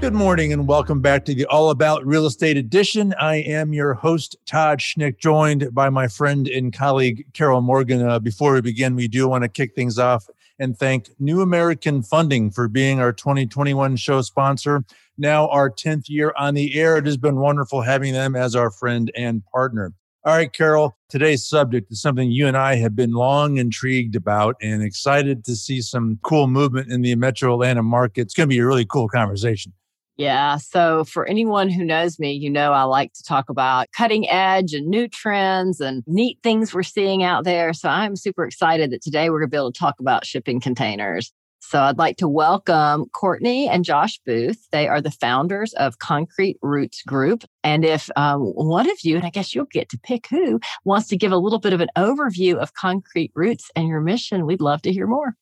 Good morning and welcome back to the All About Real Estate Edition. I am your host, Todd Schnick, joined by my friend and colleague, Carol Morgan. Uh, before we begin, we do want to kick things off and thank New American Funding for being our 2021 show sponsor. Now, our 10th year on the air. It has been wonderful having them as our friend and partner. All right, Carol, today's subject is something you and I have been long intrigued about and excited to see some cool movement in the metro Atlanta market. It's going to be a really cool conversation. Yeah. So, for anyone who knows me, you know I like to talk about cutting edge and new trends and neat things we're seeing out there. So, I'm super excited that today we're going to be able to talk about shipping containers. So, I'd like to welcome Courtney and Josh Booth. They are the founders of Concrete Roots Group. And if um, one of you, and I guess you'll get to pick who, wants to give a little bit of an overview of Concrete Roots and your mission, we'd love to hear more.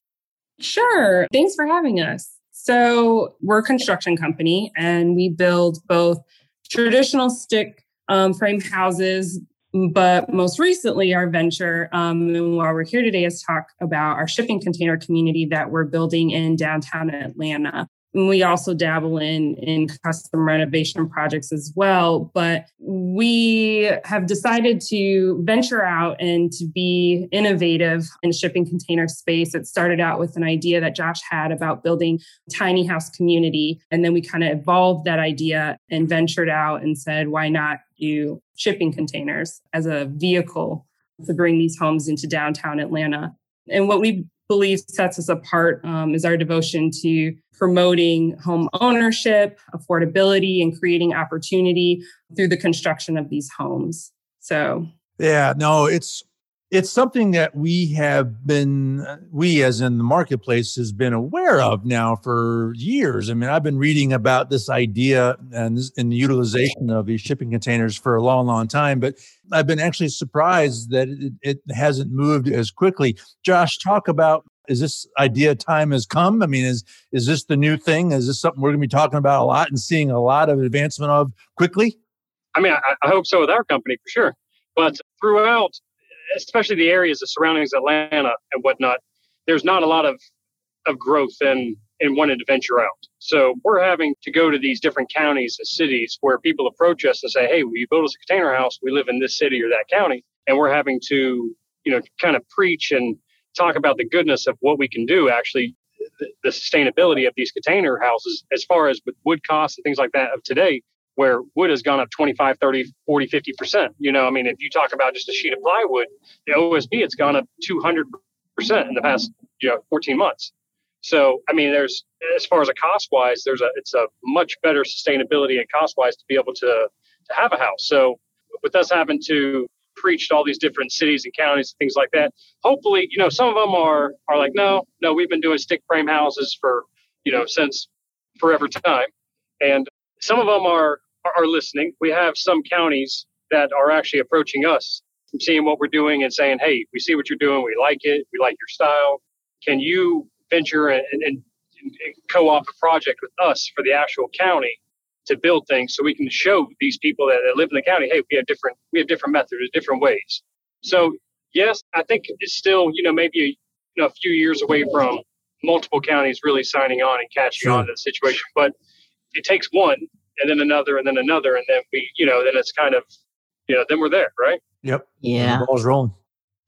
Sure. Thanks for having us. So we're a construction company and we build both traditional stick um, frame houses, but most recently our venture, um, and while we're here today, is talk about our shipping container community that we're building in downtown Atlanta. We also dabble in in custom renovation projects as well but we have decided to venture out and to be innovative in shipping container space. It started out with an idea that josh had about building tiny house community and then we kind of evolved that idea and ventured out and said why not do shipping containers as a vehicle to bring these homes into downtown atlanta? And what we believe sets us apart um, is our devotion to promoting home ownership, affordability, and creating opportunity through the construction of these homes. So, yeah, no, it's it's something that we have been we as in the marketplace has been aware of now for years. I mean i've been reading about this idea and, and the utilization of these shipping containers for a long long time but i've been actually surprised that it, it hasn't moved as quickly. Josh talk about is this idea time has come? I mean is is this the new thing? Is this something we're going to be talking about a lot and seeing a lot of advancement of quickly? I mean i, I hope so with our company for sure. But throughout especially the areas, the surroundings Atlanta and whatnot, there's not a lot of, of growth in, in wanting to venture out. So we're having to go to these different counties and cities where people approach us and say, Hey, will you build us a container house? We live in this city or that county. And we're having to, you know, kind of preach and talk about the goodness of what we can do actually the sustainability of these container houses as far as with wood costs and things like that of today where wood has gone up 25, 30, 40, 50%. You know, I mean, if you talk about just a sheet of plywood, the OSB, it's gone up 200% in the past, you know, 14 months. So, I mean, there's, as far as a cost wise, there's a, it's a much better sustainability and cost wise to be able to, to have a house. So with us having to preach to all these different cities and counties and things like that, hopefully, you know, some of them are, are like, no, no, we've been doing stick frame houses for, you know, since forever time. And some of them are are listening. We have some counties that are actually approaching us from seeing what we're doing and saying, "Hey, we see what you're doing. We like it. We like your style. Can you venture and, and, and co-op a project with us for the actual county to build things so we can show these people that, that live in the county, hey, we have different we have different methods, different ways. So yes, I think it's still you know maybe a, you know, a few years away from multiple counties really signing on and catching sure. on to the situation, but it takes one and then another and then another and then we you know then it's kind of you know then we're there right yep yeah the ball's rolling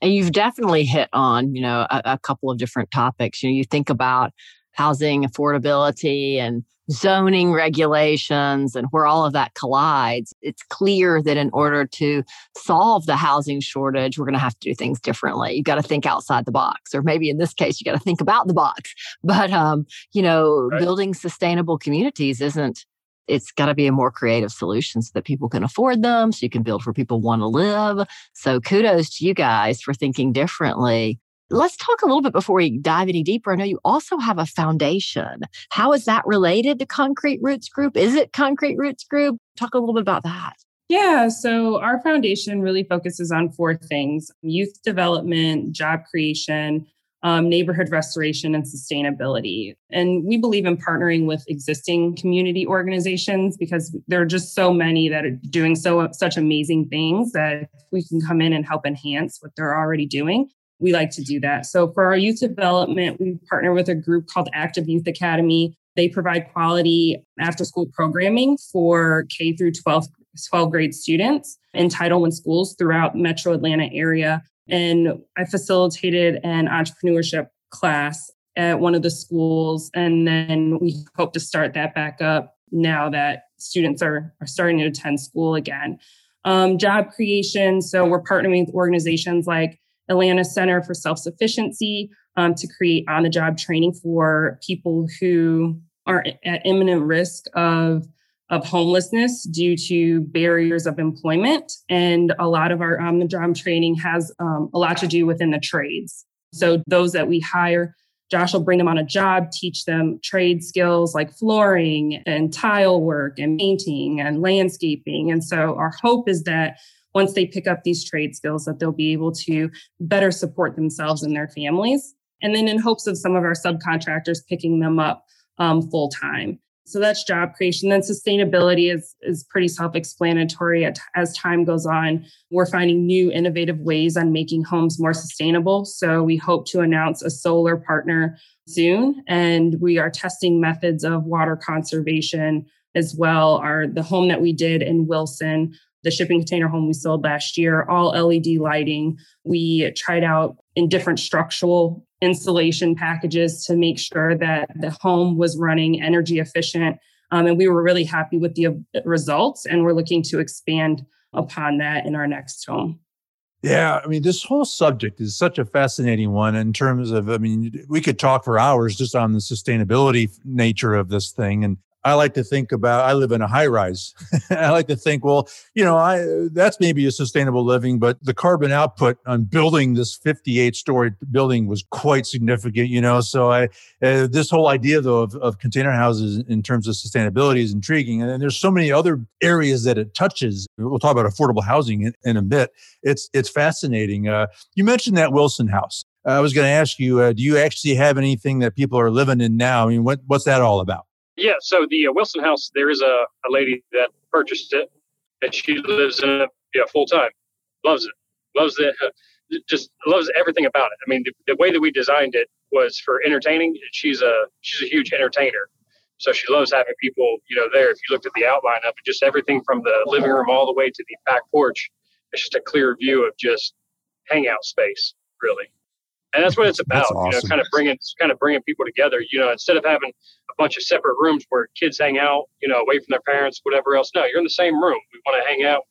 and you've definitely hit on you know a, a couple of different topics you know you think about housing affordability and zoning regulations and where all of that collides, it's clear that in order to solve the housing shortage, we're going to have to do things differently. You got to think outside the box, or maybe in this case, you got to think about the box. But um, you know, right. building sustainable communities isn't it's got to be a more creative solution so that people can afford them, so you can build where people want to live. So kudos to you guys for thinking differently. Let's talk a little bit before we dive any deeper. I know you also have a foundation. How is that related to Concrete Roots Group? Is it Concrete Roots Group? Talk a little bit about that. Yeah, so our foundation really focuses on four things youth development, job creation, um, neighborhood restoration, and sustainability. And we believe in partnering with existing community organizations because there are just so many that are doing so such amazing things that we can come in and help enhance what they're already doing. We like to do that. So for our youth development, we partner with a group called Active Youth Academy. They provide quality after school programming for K through 12 12 grade students in Title I schools throughout metro Atlanta area. And I facilitated an entrepreneurship class at one of the schools. And then we hope to start that back up now that students are, are starting to attend school again. Um, job creation. So we're partnering with organizations like Atlanta Center for Self Sufficiency um, to create on the job training for people who are at imminent risk of of homelessness due to barriers of employment. And a lot of our on the job training has um, a lot to do within the trades. So those that we hire, Josh will bring them on a job, teach them trade skills like flooring and tile work and painting and landscaping. And so our hope is that once they pick up these trade skills that they'll be able to better support themselves and their families. And then in hopes of some of our subcontractors picking them up um, full time. So that's job creation. Then sustainability is, is pretty self explanatory as time goes on. We're finding new innovative ways on making homes more sustainable. So we hope to announce a solar partner soon. And we are testing methods of water conservation as well. Our the home that we did in Wilson, the shipping container home we sold last year, all LED lighting. We tried out in different structural insulation packages to make sure that the home was running energy efficient. Um, and we were really happy with the results, and we're looking to expand upon that in our next home. Yeah, I mean, this whole subject is such a fascinating one in terms of, I mean, we could talk for hours just on the sustainability nature of this thing. And I like to think about I live in a high rise. I like to think, well, you know, I that's maybe a sustainable living, but the carbon output on building this 58 story building was quite significant, you know. So I uh, this whole idea though of, of container houses in terms of sustainability is intriguing. And there's so many other areas that it touches. We'll talk about affordable housing in, in a bit. It's it's fascinating. Uh, you mentioned that Wilson house. I was going to ask you, uh, do you actually have anything that people are living in now? I mean, what, what's that all about? Yeah, so the uh, Wilson House, there is a, a lady that purchased it, and she lives in it yeah, full time. Loves it, loves it, uh, just loves everything about it. I mean, the, the, way that we designed it was for entertaining. She's a she's a huge entertainer, so she loves having people, you know, there. If you looked at the outline of it, just everything from the living room all the way to the back porch, it's just a clear view of just hangout space, really and that's what it's about. Awesome. You know, kind of bringing kind of bringing people together. You know, instead of having a bunch of separate rooms where kids hang out, you know, away from their parents, whatever else. No, you're in the same room. We want to hang out.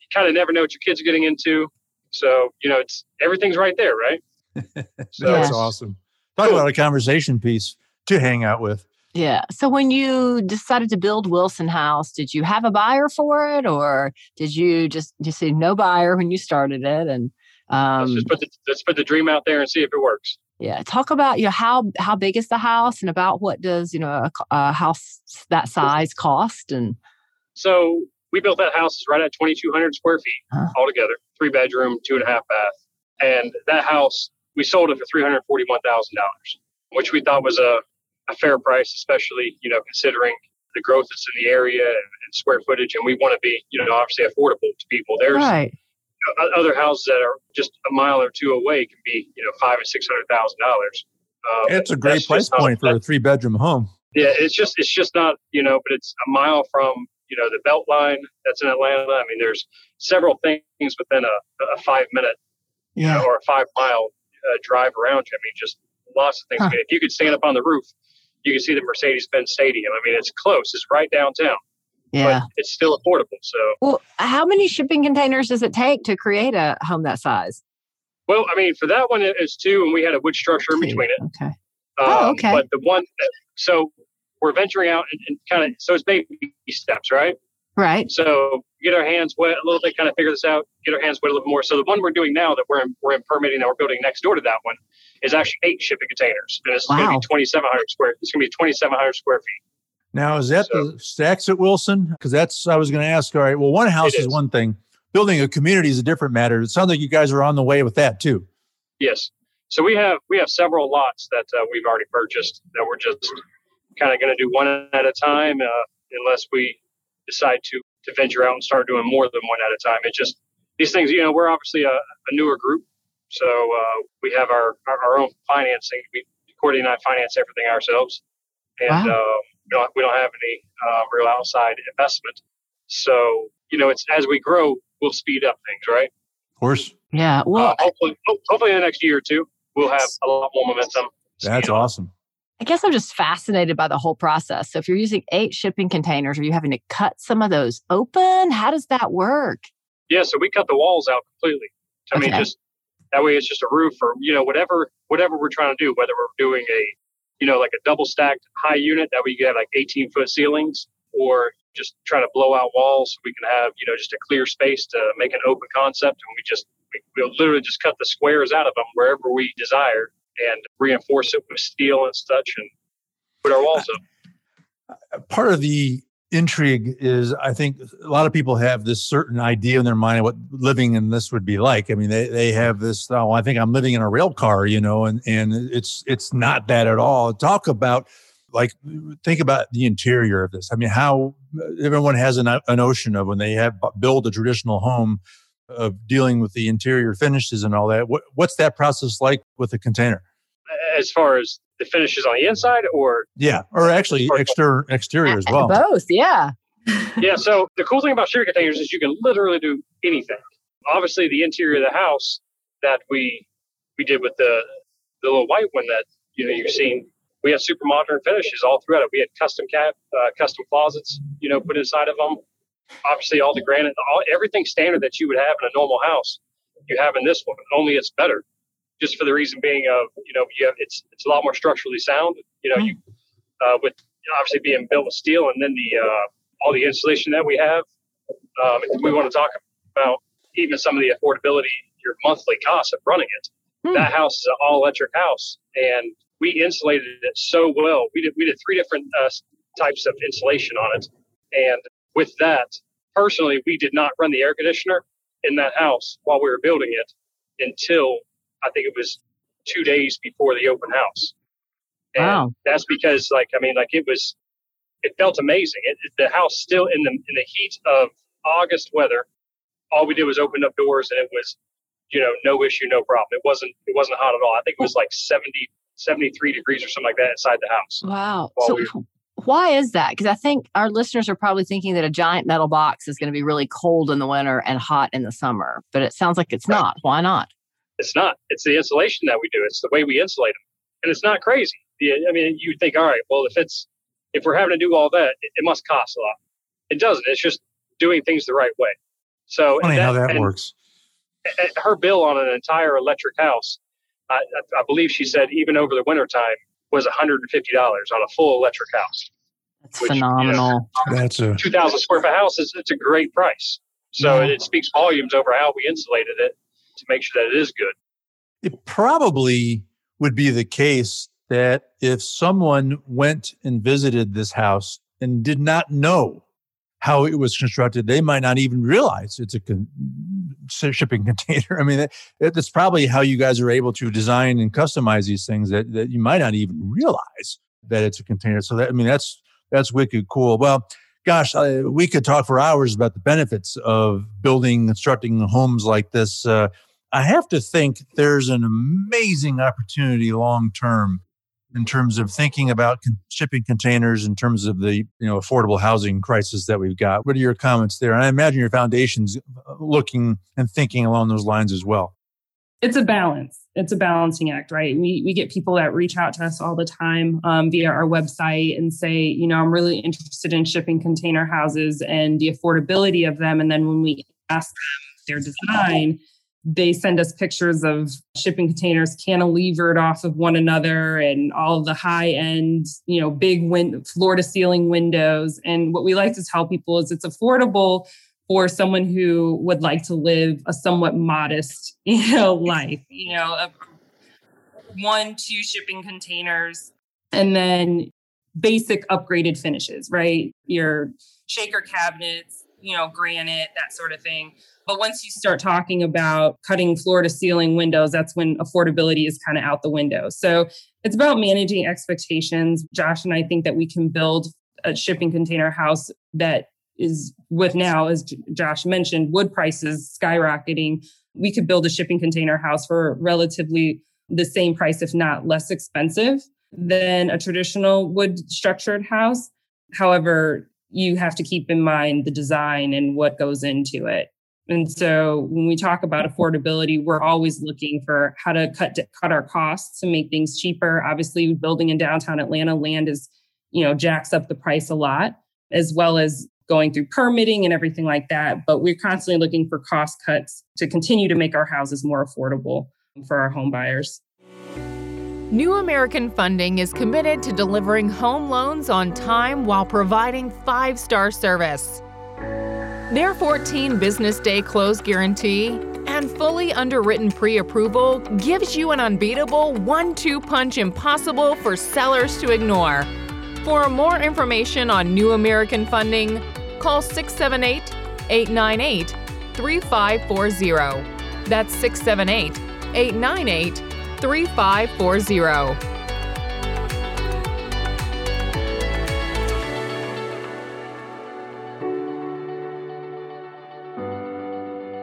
You kind of never know what your kids are getting into, so you know, it's everything's right there, right? so that's awesome. Talk about a conversation piece to hang out with. Yeah. So when you decided to build Wilson House, did you have a buyer for it, or did you just just say no buyer when you started it and um, let's just put the, let's put the dream out there and see if it works. Yeah, talk about you know how how big is the house and about what does you know a, a house that size cost and. So we built that house right at 2,200 square feet huh. altogether, three bedroom, two and a half bath, and that house we sold it for three hundred forty-one thousand dollars, which we thought was a, a fair price, especially you know considering the growth that's in the area and, and square footage, and we want to be you know obviously affordable to people. There's right other houses that are just a mile or two away can be, you know, five or six hundred thousand dollars. Um, it's a great price point for a three bedroom home. Yeah, it's just it's just not you know, but it's a mile from you know the Beltline that's in Atlanta. I mean, there's several things within a, a five minute, yeah, you know, or a five mile uh, drive around you. I mean, just lots of things. Huh. I mean, if you could stand up on the roof, you can see the Mercedes-Benz Stadium. I mean, it's close. It's right downtown yeah. but it's still affordable. So, well, how many shipping containers does it take to create a home that size? Well, I mean, for that one, it's two, and we had a wood structure in between it. Okay. Um, oh, okay. But the one, so we're venturing out and, and kind of, so it's baby steps, right? Right. So get our hands wet a little bit, kind of figure this out, get our hands wet a little more. So the one we're doing now that we're in, we're in permitting that we're building next door to that one is actually eight shipping containers, and it's wow. going to be 2,700 square. It's going to be 2,700 square feet. Now, is that So- the stacks at Wilson? Because that's I was going to ask. All right. Well, one house It is is. one thing. Building a community is a different matter. It sounds like you guys are on the way with that too. Yes. So we have we have several lots that uh, we've already purchased that we're just kind of going to do one at a time, uh, unless we decide to to venture out and start doing more than one at a time. It just these things, you know, we're obviously a, a newer group, so uh, we have our, our our own financing. We Courtney and I finance everything ourselves, and Wow. uh, we don't we don't have any uh, real outside investment. So you know, it's as we grow, we'll speed up things, right? Of course. Yeah. Well, uh, hopefully, hopefully in the next year or two, we'll have a lot more momentum. That's awesome. I guess I'm just fascinated by the whole process. So if you're using eight shipping containers, are you having to cut some of those open? How does that work? Yeah, so we cut the walls out completely. I mean, just that way, it's just a roof or you know whatever whatever we're trying to do. Whether we're doing a you know like a double stacked high unit that we have like 18 foot ceilings, or just trying to blow out walls so we can have you know just a clear space to make an open concept, and we just we, we'll literally just cut the squares out of them wherever we desire and reinforce it with steel and such, and put our walls up. part of the intrigue is I think a lot of people have this certain idea in their mind of what living in this would be like. I mean, they, they have this, oh, I think I'm living in a rail car, you know, and, and it's, it's not that at all. Talk about like, think about the interior of this. I mean, how everyone has an, a notion of when they have build a traditional home of dealing with the interior finishes and all that. What, what's that process like with a container? As far as the finishes on the inside, or Yeah. Or actually exterior, exterior as well. Both. Yeah. yeah. So the cool thing about shipping containers is you can literally do anything. Obviously, the interior of the house that we we did with the the little white one that you know you've seen, we had super modern finishes all throughout it. We had custom cap, uh, custom closets, you know, put inside of them. Obviously, all the granite, all everything standard that you would have in a normal house, you have in this one. Only it's better, just for the reason being of you know you have it's it's a lot more structurally sound. You know, you uh, with obviously being built with steel, and then the uh, all the insulation that we have. Um, we want to talk about even some of the affordability, your monthly cost of running it. Hmm. That house is an all electric house, and we insulated it so well. We did we did three different uh, types of insulation on it, and with that, personally, we did not run the air conditioner in that house while we were building it until I think it was two days before the open house. And Wow. that's because, like, I mean, like it was, it felt amazing. It, it- the house still in the in the heat of August weather. All we did was open up doors, and it was, you know, no issue, no problem. It wasn't it wasn't hot at all. I think it was like 70, 73 degrees or something like that inside the house. Wow. So we- why is that? Because I think our listeners are probably thinking that a giant metal box is going to be really cold in the winter and hot in the summer, but it sounds like it's Right. not. Why not? It's not. It's the insulation that we do. It's the way we insulate them, and it's not crazy. I mean, you think, all right, well, if it's if we're having to do all that, it, it must cost a lot. It doesn't. It's just doing things the right way. So Funny and how that and- works. and her bill on an entire electric house, I, I- I believe she said even over the winter time was $150 on a full electric house. It's Which, you know, phenomenal. That's a 2,000 square foot house is it's a great price. So Yeah. it speaks volumes over how we insulated it to make sure that it is good. it probably would be the case that if someone went and visited this house and did not know how it was constructed, they might not even realize it's a con- shipping container. I mean, that, that's probably how you guys are able to design and customize these things that, that you might not even realize that it's a container. So that, I mean, that's, that's wicked cool. Well, gosh, uh, we could talk for hours about the benefits of building, constructing homes like this. Uh, I have to think there's an amazing opportunity long term in terms of thinking about shipping containers in terms of the you know affordable housing crisis that we've got. What are your comments there? And I imagine your foundation's uh, looking and thinking along those lines as well. it's a balance. It's a balancing act, right? We we get people that reach out to us all the time um, via our website and say, you know, I'm really interested in shipping container houses and the affordability of them. And then when we ask them their design, they send us pictures of shipping containers cantilevered off of one another and all the high end, you know, big win- floor to ceiling windows. And what we like to tell people is it's affordable for someone who would like to live a somewhat modest, you know, life, you know, a one, two shipping containers. And then basic upgraded finishes, right? Your shaker cabinets, you know, granite, that sort of thing. But once you start talking about cutting floor to ceiling windows, that's when affordability is kind of out the window. So it's about managing expectations. Josh and I think that we can build a shipping container house that is with now, as Josh mentioned, wood prices skyrocketing. We could build a shipping container house for relatively the same price, if not less expensive than a traditional wood structured house. However, you have to keep in mind the design and what goes into it. And so when we talk about affordability, we're always looking for how to cut cut our costs to make things cheaper. Obviously, building in downtown Atlanta, land is, you know, jacks up the price a lot, as well as going through permitting and everything like that. But we're constantly looking for cost cuts to continue to make our houses more affordable for our home buyers. New American Funding is committed to delivering home loans on time while providing five star service. Their 14 business day close guarantee and fully underwritten pre approval gives you an unbeatable one two punch impossible for sellers to ignore. For more information on New American Funding, call 678 898 3540. That's 678 898 3540.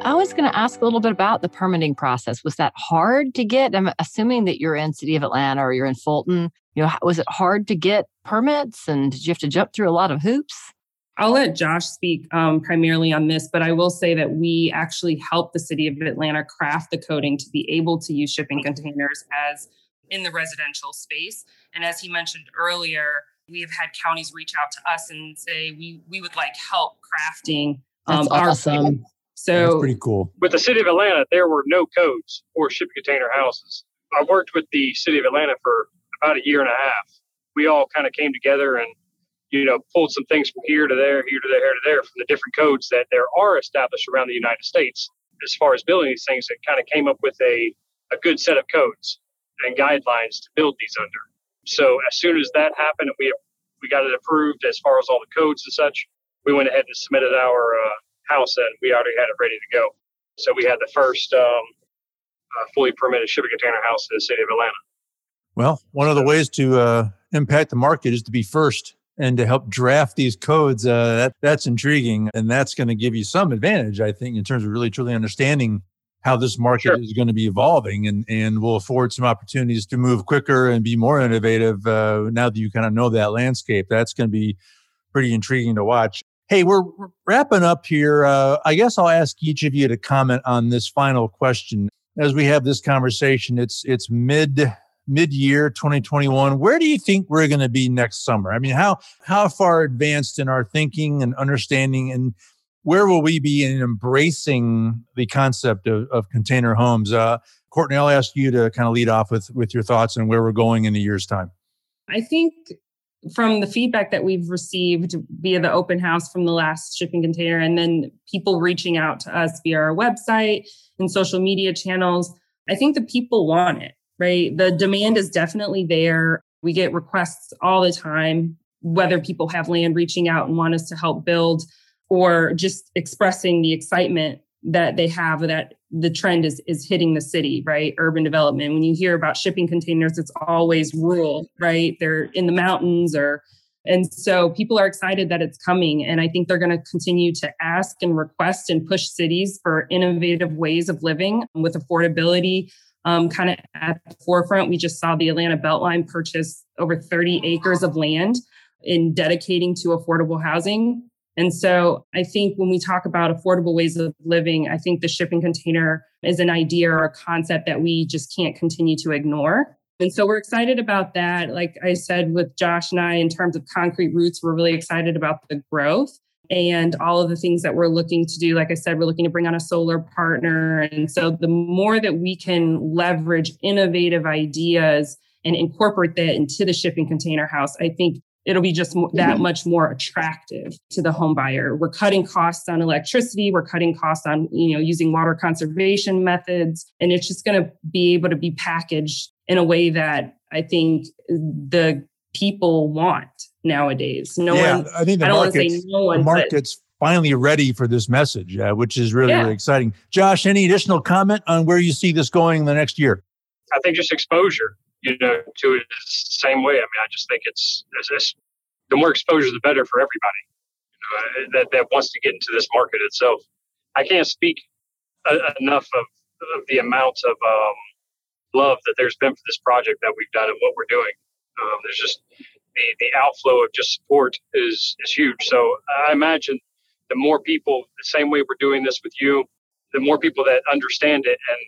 I was going to ask a little bit about the permitting process. Was that hard to get? I'm assuming that you're in City of Atlanta or you're in Fulton. You know, was it hard to get permits and did you have to jump through a lot of hoops? I'll let Josh speak um, primarily on this, but I will say that we actually helped the city of Atlanta craft the coding to be able to use shipping containers as in the residential space. And as he mentioned earlier, we have had counties reach out to us and say we we would like help crafting um, our awesome. So That's pretty cool. With the city of Atlanta, there were no codes for shipping container houses. I worked with the city of Atlanta for about a year and a half. We all kind of came together and you know, pulled some things from here to there, here to there, here to there from the different codes that there are established around the United States as far as building these things that kind of came up with a, a good set of codes and guidelines to build these under. So as soon as that happened, we we got it approved as far as all the codes and such. We went ahead and submitted our uh, house, and we already had it ready to go. So we had the first um, uh, fully permitted shipping container house in the city of Atlanta. Well, one of the ways to uh, impact the market is to be first and to help draft these codes. Uh, that, that's intriguing. And that's going to give you some advantage, I think, in terms of really truly understanding how this market sure. is going to be evolving and, and will afford some opportunities to move quicker and be more innovative uh, now that you kind of know that landscape. That's going to be pretty intriguing to watch. Hey, we're wrapping up here. Uh, I guess I'll ask each of you to comment on this final question as we have this conversation. It's it's mid mid-year 2021 where do you think we're going to be next summer? I mean how how far advanced in our thinking and understanding and where will we be in embracing the concept of, of container homes? Uh, courtney i'll ask you to kind of lead off with with your thoughts and where we're going in a year's time. I think from the feedback that we've received via the open house from the last shipping container and then people reaching out to us via our website and social media channels i think the people want it right? The demand is definitely there. We get requests all the time, whether people have land reaching out and want us to help build or just expressing the excitement that they have that the trend is is hitting the city, right? Urban development. When you hear about shipping containers, it's always rural, right? They're in the mountains or and so people are excited that it's coming. And I think they're going to continue to ask and request and push cities for innovative ways of living with affordability, um, kind of at the forefront. We just saw the Atlanta Beltline purchase over 30 acres of land in dedicating to affordable housing. And so I think when we talk about affordable ways of living, I think the shipping container is an idea or a concept that we just can't continue to ignore. And so we're excited about that. Like I said with Josh and I, in terms of concrete roots, we're really excited about the growth and all of the things that we're looking to do. Like I said, we're looking to bring on a solar partner. And so the more that we can leverage innovative ideas and incorporate that into the shipping container house, I think it'll be just that mm-hmm. much more attractive to the home buyer. We're cutting costs on electricity, we're cutting costs on, you know, using water conservation methods, and it's just going to be able to be packaged in a way that I think the people want nowadays. No yeah, one, I think the I don't want to market's, say no one, the but finally ready for this message, uh, which is really, Yeah. really exciting. Josh, any additional comment on where you see this going in the next year? I think just exposure, you know, to it is the same way. I mean, I just think it's, it's, it's the more exposure, the better for everybody you know, that, that wants to get into this market itself. I can't speak uh, enough of, of the amount of um, love that there's been for this project that we've done and what we're doing. Um, there's just the, the outflow of just support is, is huge. So I imagine the more people, the same way we're doing this with you, the more people that understand it and,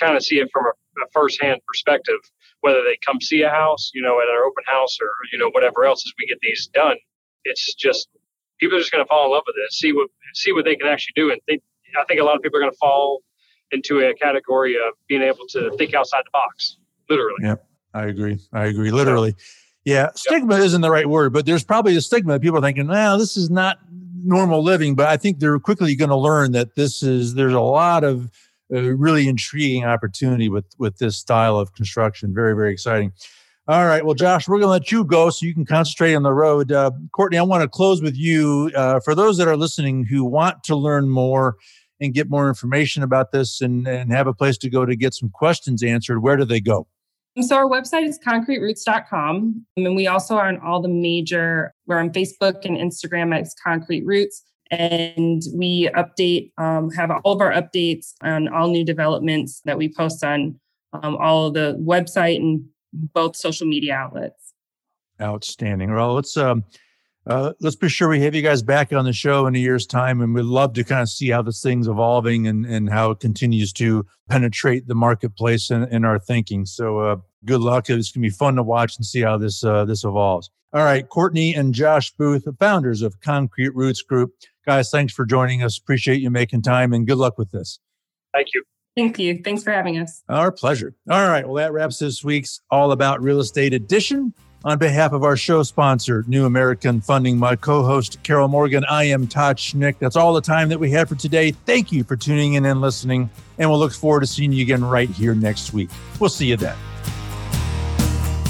kind of see it from a, a firsthand perspective, whether they come see a house, you know, at our open house or, you know, whatever else as we get these done. It's just people are just going to fall in love with it, see what see what they can actually do, and. I think a lot of people are going to fall into a category of being able to think outside the box, literally. Yeah. I agree. I agree. Literally. Yeah. Stigma isn't the right word, but there's probably a stigma that people are thinking, well, this is not normal living. But I think they're quickly going to learn that this is, there's a lot of uh, really intriguing opportunity with, with this style of construction. Very, very exciting. All right. Well, Josh, we're going to let you go so you can concentrate on the road. Uh, Courtney, I want to close with you. Uh, for those that are listening who want to learn more and get more information about this and, and have a place to go to get some questions answered, where do they go? So our website is concreteroots.com. And we also are on all the major, we're on Facebook and Instagram as Concrete Roots. And we update, um, have all of our updates on all new developments that we post on um, all of the website and both social media outlets. Outstanding. Well, let's um, uh, let's be sure we have you guys back on the show in a year's time, and we'd love to kind of see how this thing's evolving and and how it continues to penetrate the marketplace and in our thinking. So, uh, good luck. It's gonna be fun to watch and see how this uh, this evolves. All right, Courtney and Josh Booth, the founders of Concrete Roots Group, guys, thanks for joining us. Appreciate you making time, and good luck with this. Thank you. Thank you. Thanks for having us. Our pleasure. All right. Well, that wraps this week's All About Real Estate edition. On behalf of our show sponsor, New American Funding, my co host, Carol Morgan, I am Todd Schnick. That's all the time that we have for today. Thank you for tuning in and listening. And we'll look forward to seeing you again right here next week. We'll see you then.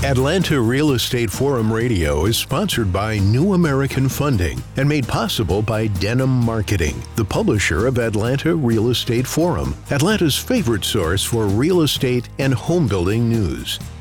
Atlanta Real Estate Forum Radio is sponsored by New American Funding and made possible by Denim Marketing, the publisher of Atlanta Real Estate Forum, Atlanta's favorite source for real estate and home building news.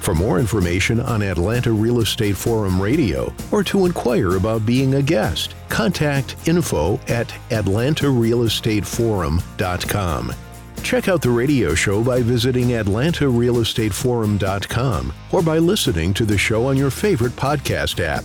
For more information on Atlanta Real Estate Forum Radio or to inquire about being a guest, contact info at atlantarealestateforum.com. Check out the radio show by visiting atlantarealestateforum.com or by listening to the show on your favorite podcast app.